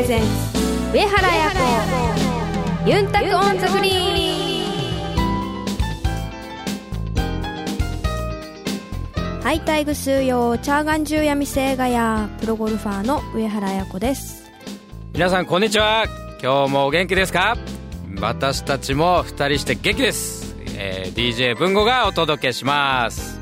presents 上原彩子ユンタク on the green。はいたいぐすーよーちゃーがんじゅーやみせーがやプロゴルファーの上原彩子です。皆さんこんにちは。今日もお元気ですか？私たちも二人して元気です、えー、DJ 文吾がお届けします。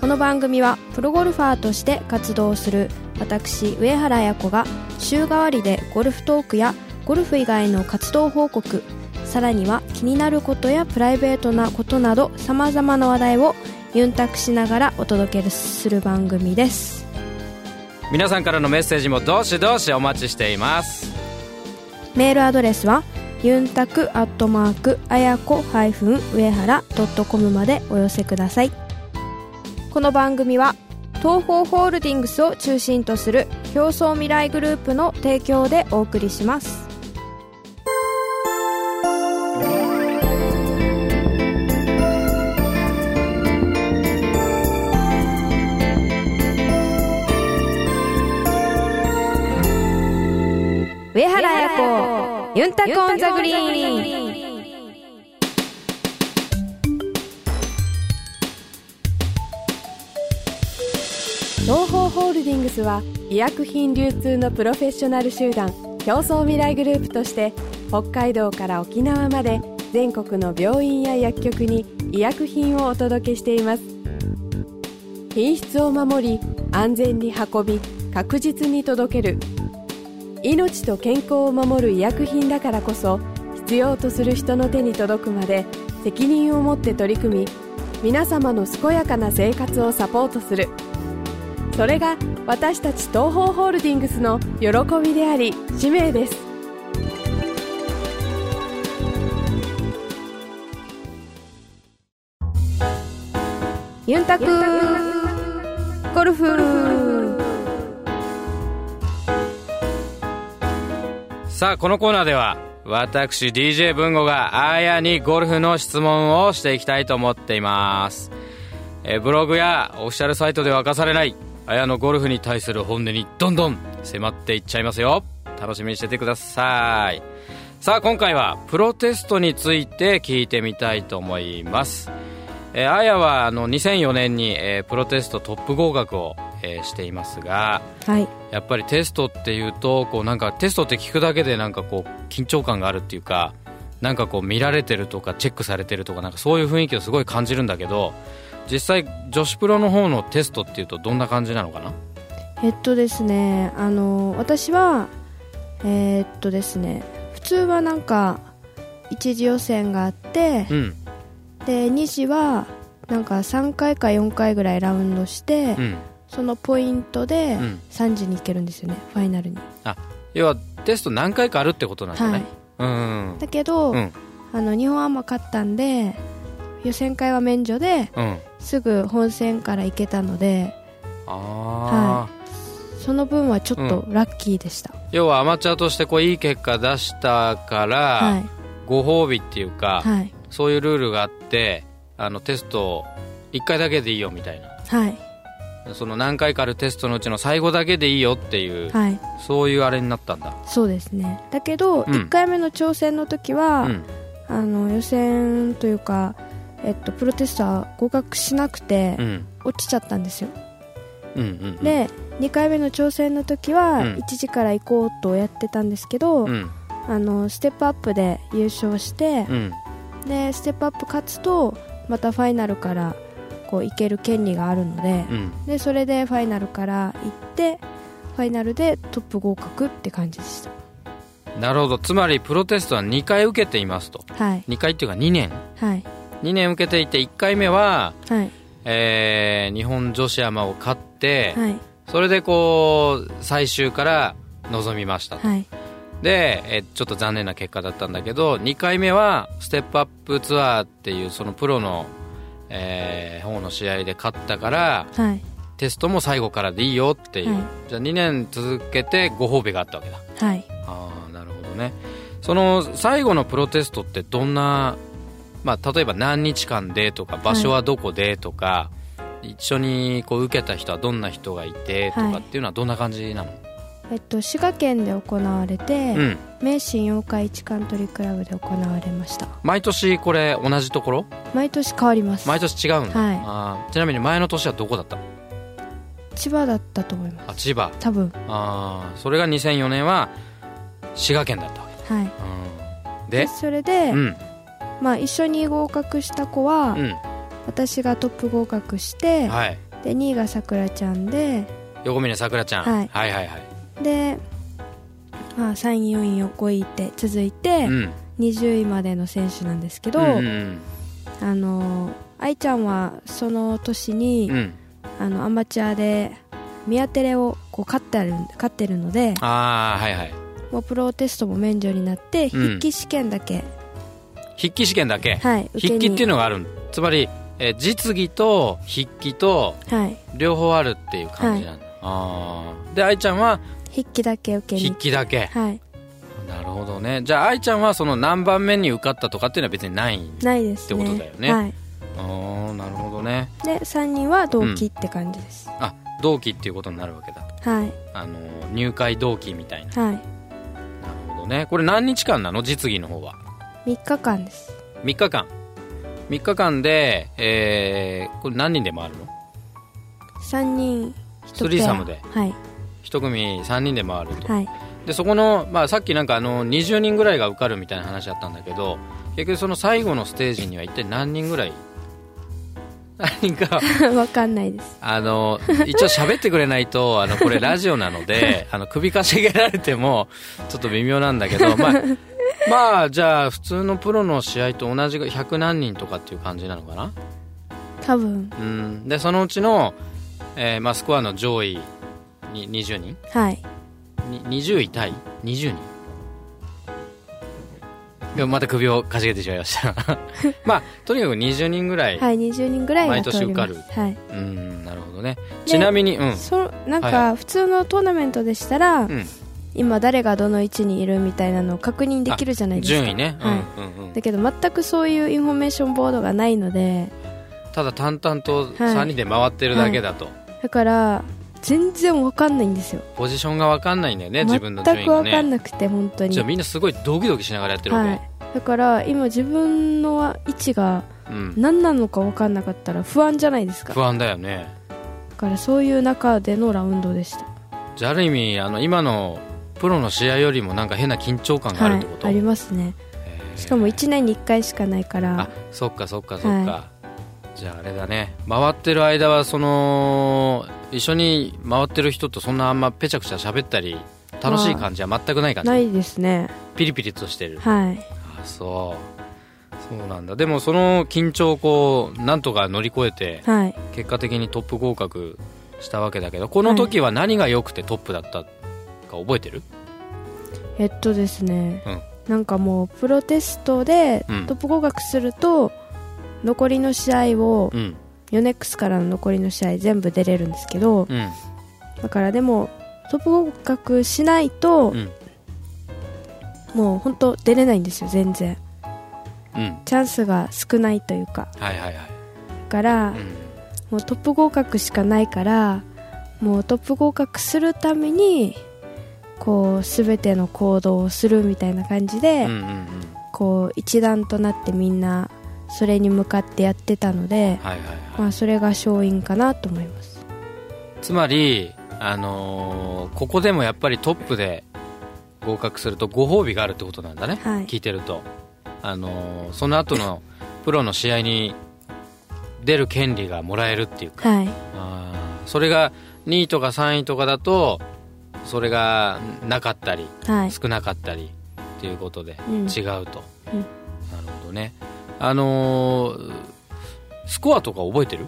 この番組はプロゴルファーとして活動する私上原彩子が週替わりでゴルフトークやゴルフ以外の活動報告さらには気になることやプライベートなことなどさまざまな話題をユンタクしながらお届けする番組です。皆さんからのメッセージもどしどしお待ちしています。メールアドレスはユンタクアットマークあやこ上原 .com までお寄せください。この番組は東方ホールディングスを中心とする競争未来グループの提供でお送りします。上原彩子ユンタクオンザグリーン。東方ホールディングスは医薬品流通のプロフェッショナル集団競争未来グループとして北海道から沖縄まで全国の病院や薬局に医薬品をお届けしています。品質を守り安全に運び確実に届ける。命と健康を守る医薬品だからこそ必要とする人の手に届くまで責任を持って取り組み皆様の健やかな生活をサポートする。それが私たち東方ホールディングスの喜びであり使命です。ユンタクゴルフ。さあこのコーナーでは私 DJ 文吾があやにゴルフの質問をしていきたいと思っています、えブログやオフィシャルサイトでは明かされないあやのゴルフに対する本音にどんどん迫っていっちゃいますよ。楽しみにしててください。さあ今回はプロテストについて聞いてみたいと思います。えーあやはあの2004年に、えープロテストトップ合格を、えーしていますがはい。やっぱりテストっていうとこうなんかテストって聞くだけでなんかこう緊張感があるっていうかなんかこう見られてるとかチェックされてるとかなんかそういう雰囲気をすごい感じるんだけど実際女子プロの方のテストっていうとどんな感じなのかな？えっとですねあの私はえーっとですね普通はなんか一次予選があってうん。で2次はなんか3回か4回ぐらいラウンドして、うん。そのポイントでうん。3時に行けるんですよねファイナルに。要はテスト何回かあるってことなんだはい。ね、うんだけど、うん。あの日本アマ勝ったんで予選会は免除でうんすぐ本戦から行けたのでああ、その分はちょっとラッキーでした、要はアマチュアとしてこういい結果出したから、はい。ご褒美っていうか、はい。そういうルールがあってあのテスト1回だけでいいよみたいな。はい。その何回かあるテストのうちの最後だけでいいよっていう、はい。そういうあれになったんだ。そうですね。だけど、うん。1回目の挑戦の時は、うん。あの予選というか、えっと、プロテストは合格しなくてうん。落ちちゃったんですよ、うんうんうん。で2回目の挑戦の時はうん。1時から行こうとやってたんですけど、うん。あのステップアップで優勝してう、ん。でステップアップ勝つとまたファイナルからこう行ける権利があるので,、うん。でそれでファイナルから行ってファイナルでトップ合格って感じでした。なるほど。つまりプロテストは2回受けていますと。はい。2回っていうか2年。はい2年受けていて1回目は、はい。えー日本女子アマを勝って、はい。それでこう最終から臨みましたと。はい。で、えちょっと残念な結果だったんだけど2回目はステップアップツアーっていうそのプロの、えー方の試合で勝ったからはい。テストも最後からでいいよっていう、はい。じゃあ2年続けてご褒美があったわけだ。はい。ああなるほどね。その最後のプロテストってどんな、まあ、例えば何日間でとか場所はどこでとか、一緒にこう受けた人はどんな人がいてとかっていうのはどんな感じなの、えっと滋賀県で行われて、うん。名神妖怪一カントリークラブで行われました。毎年これ同じところ？毎年変わります。毎年違うんだ、はい。あー。ちなみに前の年はどこだった？の千葉だったと思います。あ千葉。多分。ああそれが2004年は滋賀県だったわけはい。だ、うん、で？それで、うんまあ一緒に合格した子は、うん。私がトップ合格して、はい。で2位がさくらちゃんで横峯さくらちゃん、はい。はいはいはい。で、まあ、3位4位5位って続いて、うん。20位までの選手なんですけど、うんうんあの愛ちゃんはその年に、うん。あのアマチュアでミアテレをこう勝ってる勝ってるのでああはいはい。もうプロテストも免除になってうん。筆記試験だけ、筆記試験だけ、はい筆記っていうのがあるつまり、えー実技と筆記とはい。両方あるっていう感じなんだ、ああで愛ちゃんは？筆記だけ受けに。筆記だけ。はい。なるほどね。じゃあ愛ちゃんはその何番目に受かったとかっていうのは別にないんないですね。ってことだよね。はい、ああなるほどね。で3人は同期って感じです、あ同期っていうことになるわけだ。はい。あの入会同期みたいな。はい。なるほどね。これ何日間なの？実技の方は3日間です。3日間。3日間で、えー、これ何人で回るの？3人1スリーサムで。はい。1組3人で回ると、はい。でそこの、まあ、さっきなんかあの20人ぐらいが受かるみたいな話あったんだけど結局その最後のステージには一体何人ぐらい？何人か。わかんないです。あの一応喋ってくれないとあのこれラジオなので あの首かしげられてもちょっと微妙なんだけどまあまあじゃあ普通のプロの試合と同じ100何人とかっていう感じなのかな？多分。うん。でそのうちの、えーまあ、スコアの上位に20人？はい。に20位タイ20人？でもまた首をかしげてしまいました。まあとにかく20人ぐらい、はい20人ぐらいが毎年受かはい。うんなるほどね。ちなみにうん。そなんはか普通のトーナメントでしたら、うん今誰がどの位置にいるみたいなのを確認できるじゃないですか。順位ね、はい。うんうんうん。だけど全くそういうインフォメーションボードがないので。ただ淡々と3人で回ってるだけだと、だから全然わかんないんですよ。ポジションが分かんないんだよね自分の順全くわ位がね。かんなくて本当に。じゃあみんなすごいドキドキしながらやってるわけ、はい。だから今自分の位置がうん、何なのか分かんなかったら不安じゃないですか。不安だよね。だからそういう中でのラウンドでした。じゃあある意味あの今のプロの試合よりもなんか変な緊張感があるってこと、はいありますね。しかも1年に1回しかないから。あそっかそっかそっか、はじゃああれだね。回ってる間はその一緒に回ってる人とそんなあんまペチャクチャ喋ったり楽しい感じは全くない感じ？ないですね。ピリピリとしてる。はい。あそう。そうなんだ。でもその緊張をこうなんとか乗り越えてはい。結果的にトップ合格したわけだけどこの時は何が良くてトップだった？か覚えてる、えっとですね、うん。なんかもうプロテストでうん。トップ合格すると、残りの試合をうん。ヨネックスからの残りの試合全部出れるんですけど、うん。だからでもトップ合格しないと、うん。もう本当出れないんですよ全然。うん。チャンスが少ないというか。はいはいはい、だから、うん。もうトップ合格しかないからもうトップ合格するためにこう全ての行動をするみたいな感じで、うんうんうん。こう一丸となってみんなそれに向かってやってたので、はいはいはい。まあ、それが勝因かなと思います。つまり、あのーここでもやっぱりトップで合格するとご褒美があるってことなんだね、はい。聞いてると、あのーその後の プロの試合に出る権利がもらえるっていうか。はい。あーそれが2位とか3位とかだとそれがなかったりはい。少なかったりっていうことでうん。違うと、うん。なるほどね。あのースコアとか覚えてる？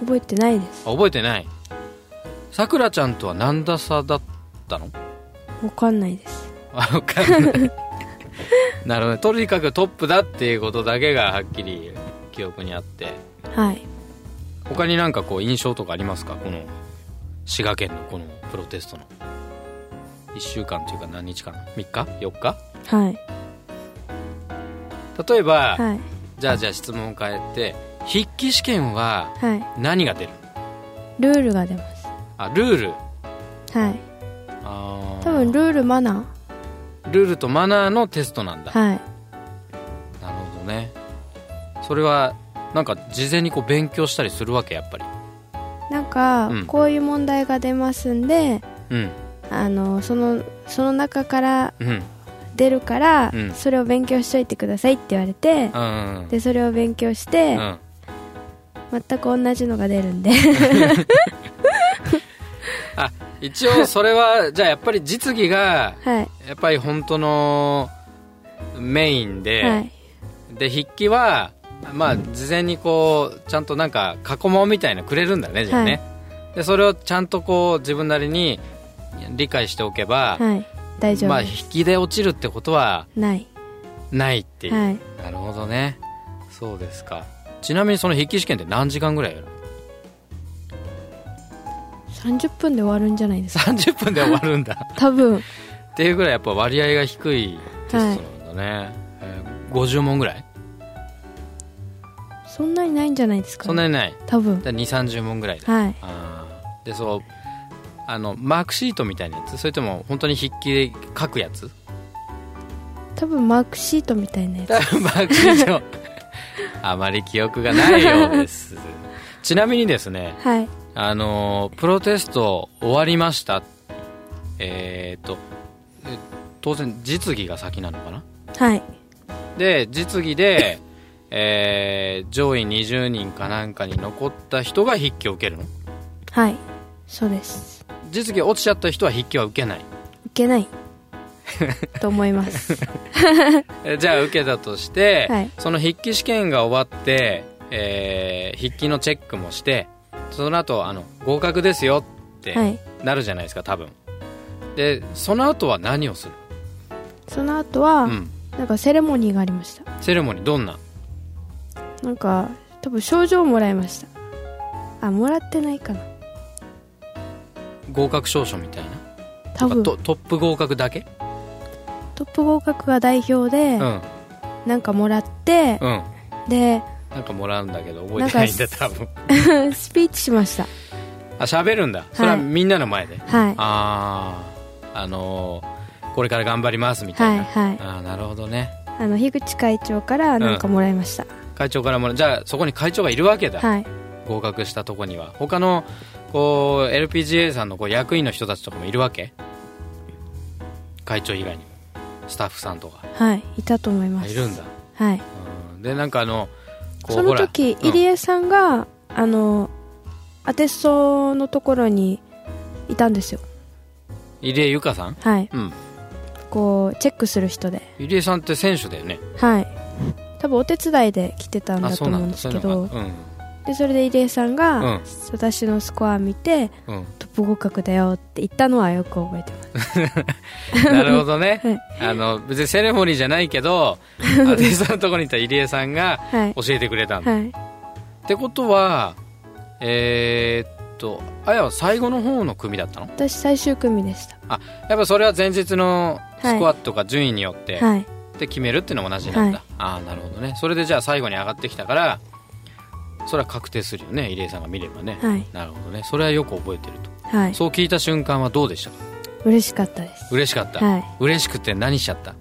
覚えてないです。あ覚えてない。さくらちゃんとは何打差だったの？わかんないです。あ分かんない。なるほどね。とにかくトップだっていうことだけがはっきり記憶にあって。はい。他になんかこう印象とかありますか？この滋賀県のこのプロテストの1週間というか何日かな？3日？4日？はい。例えば、はい。じゃあじゃあ質問を変えて筆記試験ははい。何が出る？ルールが出ます。あルール。はい。あー。多分ルールマナルールとマナーのテストなんだ。ーはい。なるほどね。それはなんか事前にこう勉強したりするわけ？やっぱり。なんか、うん。こういう問題が出ますんでうんあのそのその中からうん。出るから、うん。それを勉強しといてくださいって言われて、うんうんでそれを勉強して、うん。全く同じのが出るんで。あ一応それはじゃあやっぱり実技がはい。やっぱり本当のメインで、はい。で筆記はまあ事前にこうちゃんとなんか過去問みたいなのくれるんだねじゃあね、でそれをちゃんとこう自分なりに理解しておけば、はい大丈まあ夫です、引きで落ちるってことはない。ないっていう、はい。なるほどね。そうですか。ちなみにその筆記試験って何時間ぐらいやるの？30分で終わるんじゃないですか？30分で終わるんだ。多分。っていうぐらいやっぱ割合が低いテストなんだね、えー50問ぐらい？そんなにないんじゃないですか、ね、そんなにない。多分。2 3 0問ぐらいだ。はい。でそうあのマークシートみたいなやつ？それとも本当に筆記で書くやつ？多分マークシートみたいなやつ。多分マークシート。あまり記憶がないようです。ちなみにですねはい。あのプロテスト終わりました。えー、とえ当然実技が先なのかな？はい。で実技で、えー上位20人かなんかに残った人が筆記を受けるの？はいそうです。実技落ちちゃった人は筆記は受けない。いけない。と思います。えじゃあ受けたとして、はい。その筆記試験が終わって、えー筆記のチェックもしてその後あの合格ですよってはい。なるじゃないですか多分。でその後は何をする？その後は、うん。なんかセレモニーがありました。セレモニーどんな？なんか多分賞状をもらいました。あもらってないかな合格証書みたいな？多分。トトップ合格だけ？トップ合格が代表で、うん。なんかもらって、うん。でなんかもらうんだけど覚えてないんだ多分。スピーチしました。あ喋るんだ。それはみんなの前で、はい。あああのーこれから頑張りますみたいな、はいはい。ああなるほどね。あの樋口会長からなんかもらいました、会長からもらじゃあそこに会長がいるわけだ、はい。合格したとこには。他のこう LPGA さんのこう役員の人たちとかもいるわけ？会長以外にも。スタッフさんとか。はいいたと思います。いるんだ、はい。うん、でなんかあのその時入江さんが、あのアテストのところにいたんですよ。うん入江由香さん？はい。うん。こうチェックする人で。入江さんって選手だよね。はい。多分お手伝いで来てたんあだと思うんですけど。うんでそれで入江さんが、うん。私のスコア見てうん。トップ合格だよって言ったのはよく覚えてます。なるほどね。はい。あの別にセレモニーじゃないけど アテストのところにいた入江さんがはい。教えてくれたんだ、はい。ってことはえーっとあやは最後の方の組だったの？私最終組でした。やっぱそれは前日のスコアとか順位によって、はい。で決めるっていうのも同じなんだ、はい。ああなるほどね。それでじゃあ最後に上がってきたからそれは確定するよね入江さんが見ればね、はい。なるほどね。それはよく覚えてると。はい。そう聞いた瞬間はどうでした？か嬉しかったです。嬉しかった、はい。嬉しくて何しちゃった？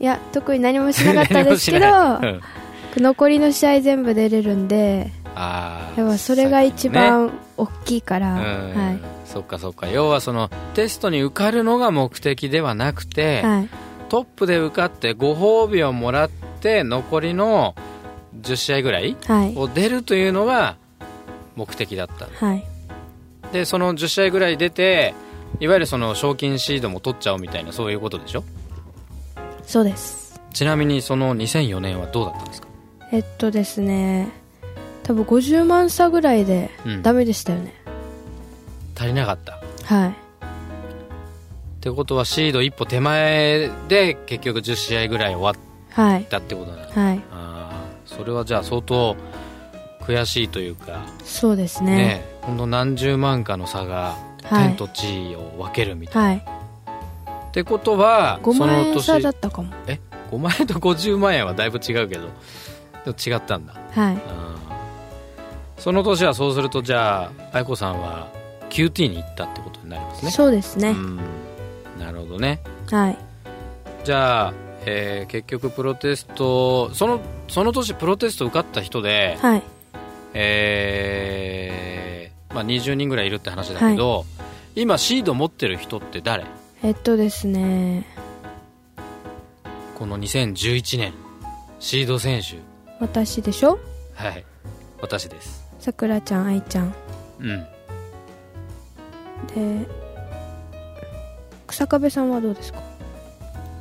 いや特に何もしなかったですけど うん。残りの試合全部出れるんでああやっぱそれが一番大きいから、うん。はい。そっかそっか。要はそのテストに受かるのが目的ではなくて、はい。トップで受かってご褒美をもらって残りの10試合ぐらいはい。を出るというのが目的だった。はい。でその10試合ぐらい出ていわゆるその賞金シードも取っちゃおうみたいなそういうことでしょ？そうです。ちなみにその2004年はどうだったんですか？えっとですね多分50万差ぐらいでうん。ダメでしたよね、足りなかった。っはい。てことはシード一歩手前で結局10試合ぐらい終わっはいたってことだはい。あーそれはじゃあ相当悔しいというかそうですね。ねほんの何十万かの差がはい。天と地を分けるみたいな、はい。ってことは5万その年円差だったかも。え？5万円と50万円はだいぶ違うけどでも違ったんだ。はい。あーその年はそうするとじゃあ愛子さんは QT に行ったってことになりますね。そうですね、うん。なるほどね。はい。じゃあ、えー結局プロテストそのその年プロテスト受かった人で、はい。えーまあ、20人ぐらいいるって話だけど、今シード持ってる人って誰？えっとですね。この2011年シード選手。私でしょ？はい。私です。さくらちゃん愛ちゃん。うん。で草壁さんはどうですか？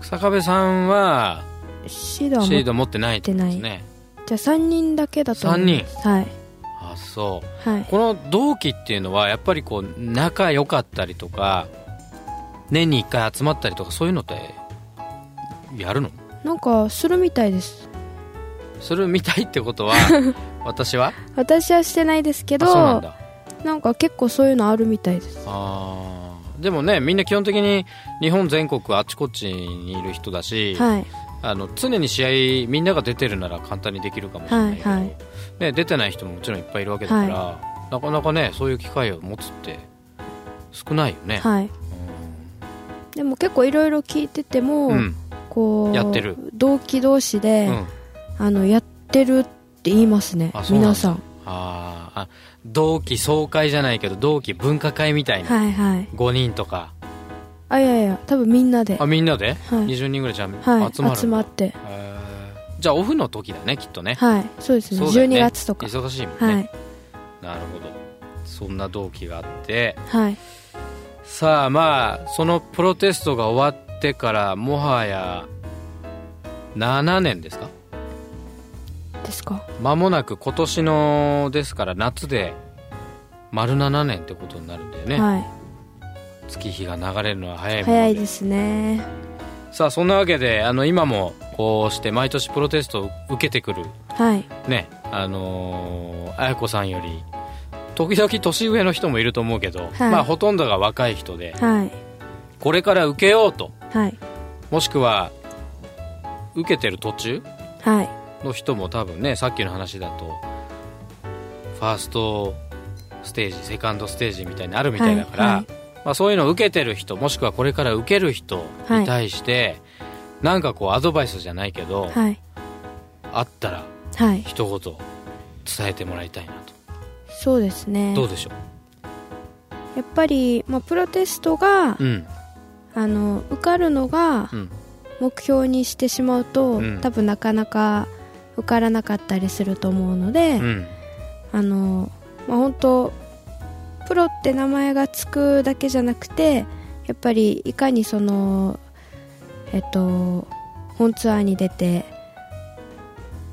草壁さんはシードは持っシード持ってないってことですね。じゃあ3人だけだと思いますはい。あそう。はい。この同期っていうのはやっぱりこう仲良かったりとか年に1回集まったりとかそういうのってやるの？なんかするみたいです。するみたいってことは 私は？私はしてないですけあどそうなんだ。なんか結構そういうのあるみたいです。あー。でもねみんな基本的に日本全国あっちこっちにいる人だし、はいあの常に試合みんなが出てるなら簡単にできるかもしれないけど、はいはい。ね、出てない人ももちろんいっぱいいるわけだから、なかなかねそういう機会を持つって少ないよね、はい。でも結構いろいろ聞いてても、うん。うんこうやってる。同期同士で、うん。あのやってるって言いますね皆さん。あーあ同期総会じゃないけど同期分科会みたいな、はいはい。5人とかあいやいや多分みんなで。あみんなで、はい。20人ぐらいじゃん、はい集まる集まって。じゃあオフの時だねきっとね。はいそうですね。ね。12月とか。忙しいもんね、はい。なるほど。そんな同期があって。はい。さあまあそのプロテストが終わってからもはや7年ですか？ですか。間もなく今年のですから夏で丸7年ってことになるんだよね、はい月日が流れるのは早いもので。早いですね。さあそんなわけであの今もこうして毎年プロテストを受けてくる。はい。ねあのー、綾子さんより時々年上の人もいると思うけど、はい。まあほとんどが若い人ではい。これから受けようとはい。もしくは受けてる途中はい。の人も多分ねさっきの話だとファーストステージセカンドステージみたいにあるみたいだから、はいはいまあ、そういうのを受けてる人もしくはこれから受ける人に対して、なんかこうアドバイスじゃないけど、はい。あったらはい。一言伝えてもらいたいなと、そうですね。どうでしょやっぱり、まあ、プロテストが、ううん。あの受かるのがうん。目標にしてしまうと、うん。多分なかなか受からなかったりすると思うので、うん。あの、まあ、本当プロって名前がつくだけじゃなくてやっぱりいかにそのえっと本ツアーに出て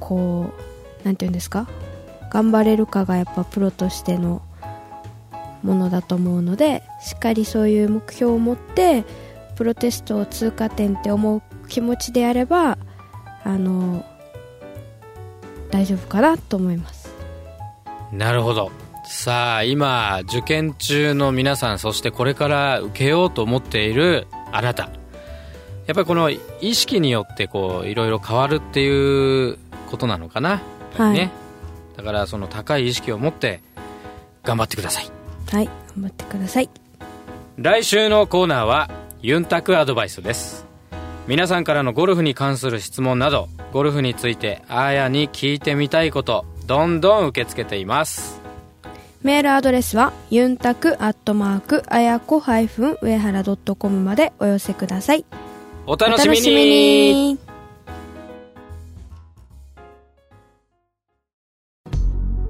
こうなんていうんですか？頑張れるかがやっぱプロとしてのものだと思うのでしっかりそういう目標を持ってプロテストを通過点って思う気持ちであればあの大丈夫かなと思います。なるほど。さあ今受験中の皆さんそしてこれから受けようと思っているあなた。やっぱりこの意識によってこういろいろ変わるっていうことなのかな、はい。だからその高い意識を持って頑張ってください。はい頑張ってください。来週のコーナーはユンタクアドバイスです。皆さんからのゴルフに関する質問などゴルフについてあやに聞いてみたいことどんどん受け付けていますメールアドレスはユンタクアットマークあやこ上原 .com までお寄せください。お楽しみに。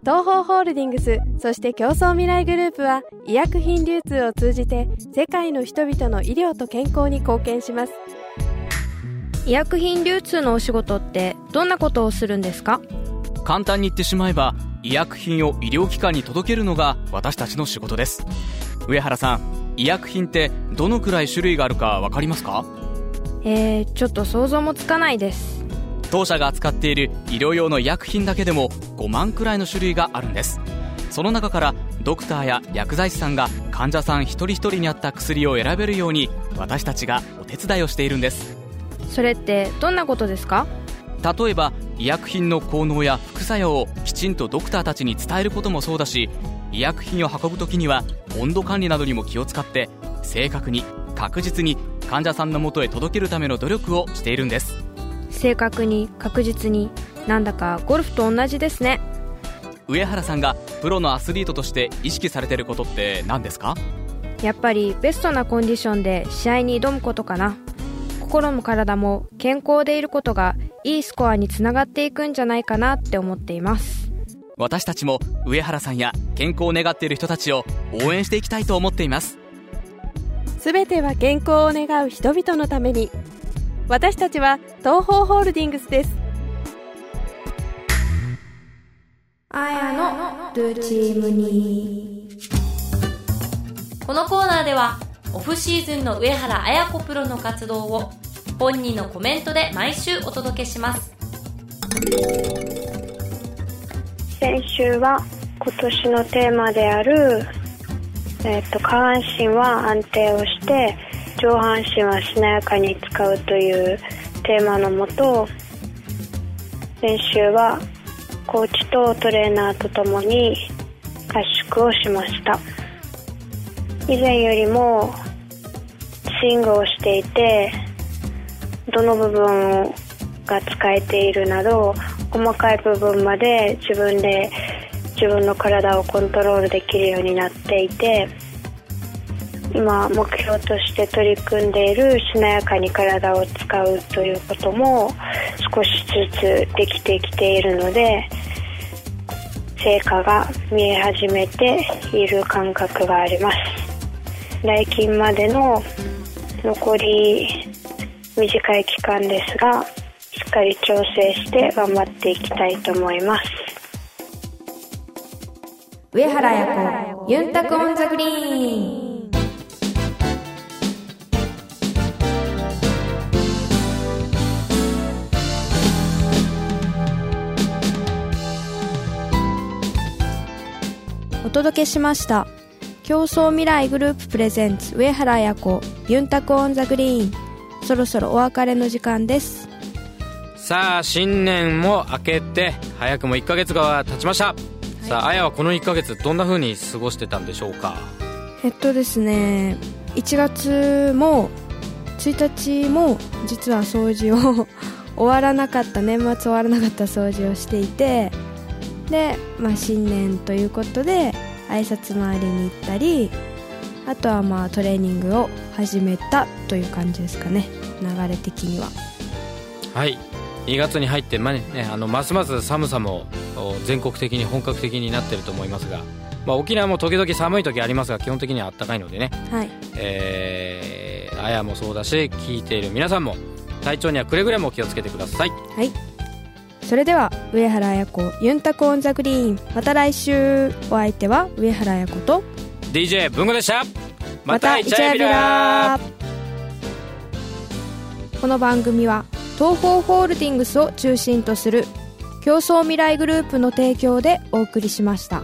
東方ホールディングスそして競争未来グループは医薬品流通を通じて世界の人々の医療と健康に貢献します。医薬品流通のお仕事ってどんなことをするんですか？簡単に言ってしまえば医薬品を医療機関に届けるのが私たちの仕事です。上原さん医薬品ってどのくらい種類があるか分かりますか？えー、ちょっと想像もつかないです。当社が扱っている医療用の医薬品だけでも5万くらいの種類があるんです。その中からドクターや薬剤師さんが患者さん一人一人に合った薬を選べるように私たちがお手伝いをしているんです。それってどんなことですか？例えば医薬品の効能や副作用をきちんとドクターたちに伝えることもそうだし医薬品を運ぶ時には温度管理などにも気を使って正確に確実に患者さんのもとへ届けるための努力をしているんです。正確に確実になんだかゴルフと同じですね。上原さんがプロのアスリートとして意識されてることって何ですか？やっぱりベストなコンディションで試合に挑むことかな心も体も健康でいることがいいスコアにつながっていくんじゃないかなって思っています。私たちも上原さんや健康を願っている人たちを応援していきたいと思っています。すべては健康を願う人々のために。私たちは東方ホールディングスです。あやのルーチームにこのコーナーではオフシーズンの上原綾子プロの活動を本人のコメントで毎週お届けします。先週は今年のテーマである、えー、と下半身は安定をして上半身はしなやかに使うというテーマのもと練習はコーチとトレーナーとともに合宿をしました。以前よりもスイングをしていてどの部分が使えているなど細かい部分まで自分で自分の体をコントロールできるようになっていて今目標として取り組んでいるしなやかに体を使うということも少しずつできてきているので成果が見え始めている感覚があります。来金までの残り短い期間ですがしっかり調整して頑張っていきたいと思います。上原彩子ユンタク on the green。お届けしました。競争未来グループ presents 上原彩子ユンタク on the green。そろそろお別れの時間です。さあ新年も明けて早くも1ヶ月が経ちました、さああやはこの1ヶ月どんな風に過ごしてたんでしょうか？えっとですね1月も1日も実は掃除を 終わらなかった年末終わらなかった掃除をしていてで、まあ、新年ということで挨拶回りに行ったりあとはまあトレーニングを始めたという感じですかね。流れ的には。はい。2月に入って、まあね、あのますます寒さもお全国的に本格的になってると思いますが、まあ、沖縄も時々寒い時ありますが基本的には暖かいのでね、はい。えー、あやもそうだし聞いている皆さんも体調にはくれぐれも気をつけてください。はい。それでは上原彩子ユンタクオンザグリーン。また来週。お相手は上原彩子と DJ 文吾でしたまたイチャヤビラこの番組は東方ホールディングスを中心とする競争未来グループの提供でお送りしました。